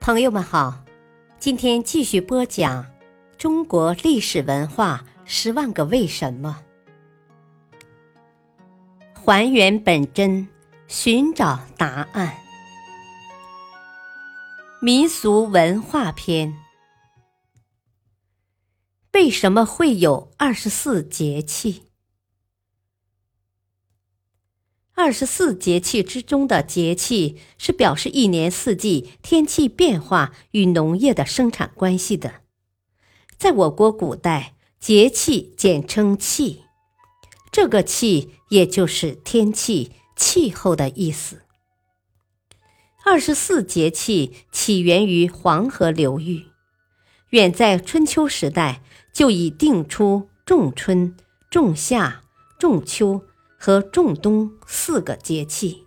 朋友们好，今天继续播讲中国历史文化十万个为什么，还原本真，寻找答案。民俗文化篇：为什么会有二十四节气？二十四节气之中的节气是表示一年四季天气变化与农业的生产关系的。在我国古代，节气简称气，这个气也就是天气、气候的意思。二十四节气起源于黄河流域，远在春秋时代就已定出仲春、仲夏、仲秋。和仲冬四个节气，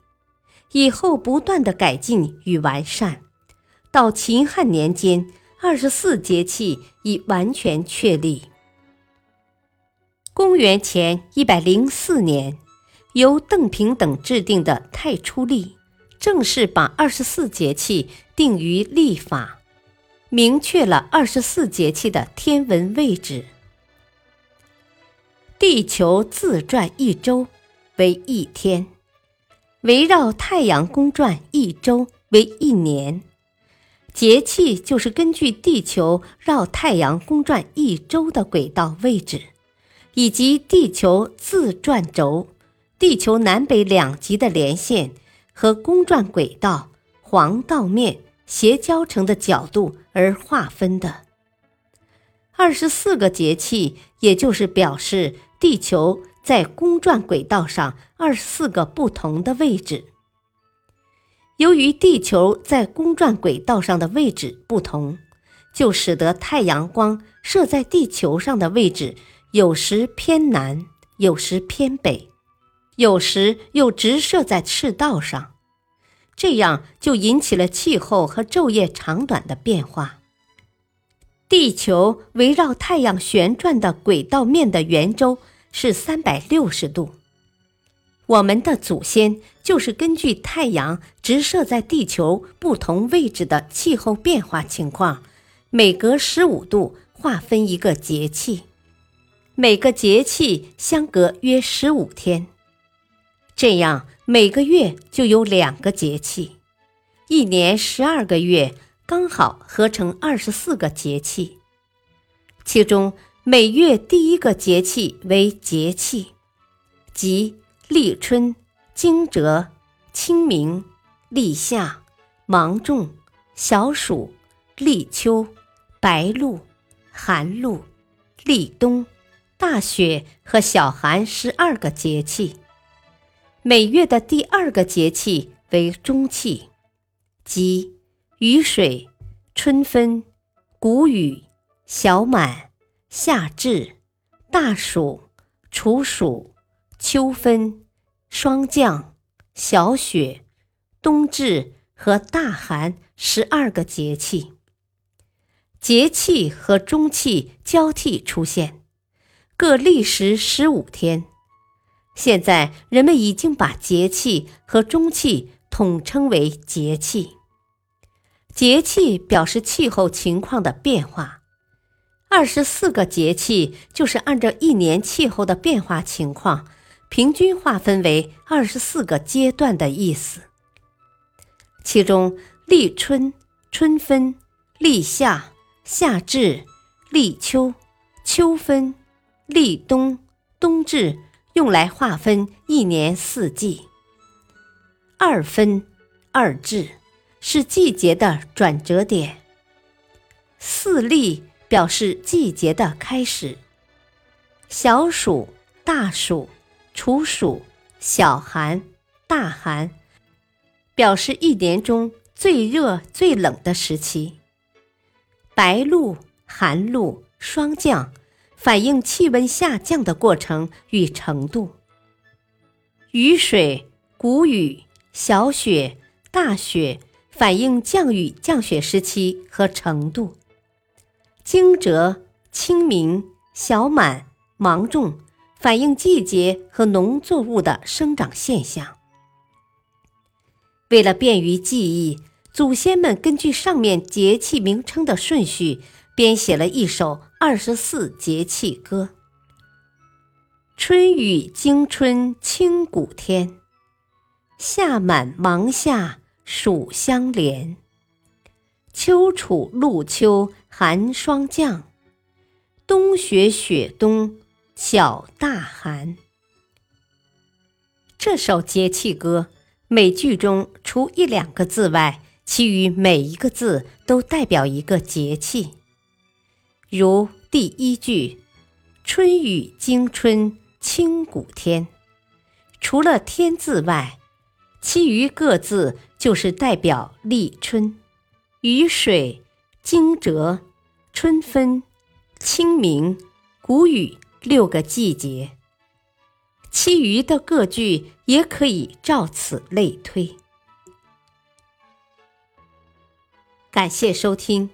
以后不断的改进与完善，到秦汉年间，二十四节气已完全确立。公元前一百零四年，由邓平等制定的《太初历》，正式把二十四节气定于历法，明确了二十四节气的天文位置。地球自转一周。为一天，围绕太阳公转一周为一年。节气就是根据地球绕太阳公转一周的轨道位置，以及地球自转轴、地球南北两极的连线和公转轨道黄道面斜交成的角度而划分的。二十四个节气，也就是表示地球。在公转轨道上二十四个不同的位置。由于地球在公转轨道上的位置不同，就使得太阳光射在地球上的位置有时偏南，有时偏北，有时又直射在赤道上，这样就引起了气候和昼夜长短的变化。地球围绕太阳旋转的轨道面的圆周。是三百六十度。我们的祖先就是根据太阳直射在地球不同位置的气候变化情况，每隔十五度划分一个节气，每个节气相隔约十五天，这样每个月就有两个节气，一年十二个月刚好合成二十四个节气，其中。每月第一个节气为节气，即立春、惊蛰、清明、立夏、芒种、小暑、立秋、白露、寒露、立冬、大雪和小寒十二个节气。每月的第二个节气为中气，即雨水、春分、谷雨、小满。夏至、大暑、处暑、秋分、霜降、小雪、冬至和大寒十二个节气，节气和中气交替出现，各历时十五天。现在人们已经把节气和中气统称为节气。节气表示气候情况的变化。二十四个节气就是按照一年气候的变化情况，平均划分为二十四个阶段的意思。其中，立春、春分、立夏、夏至、立秋、秋分、立冬、冬至，用来划分一年四季。二分、二至是季节的转折点。四立。表示季节的开始。小暑、大暑、处暑、小寒、大寒，表示一年中最热最冷的时期。白露、寒露、霜降，反映气温下降的过程与程度。雨水、谷雨、小雪、大雪，反映降雨降雪时期和程度。惊蛰、清明、小满、芒种，反映季节和农作物的生长现象。为了便于记忆，祖先们根据上面节气名称的顺序，编写了一首二十四节气歌：春雨惊春清谷天，夏满芒夏暑相连。秋处露秋寒霜降，冬雪雪冬小大寒。这首节气歌，每句中除一两个字外，其余每一个字都代表一个节气。如第一句“春雨惊春清谷天”，除了“天”字外，其余各字就是代表立春、雨水、惊蛰、春分、清明、谷雨六个季节。其余的各句也可以照此类推。感谢收听，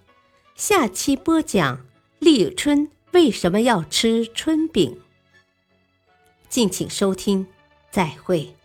下期播讲立春为什么要吃春饼。敬请收听，再会。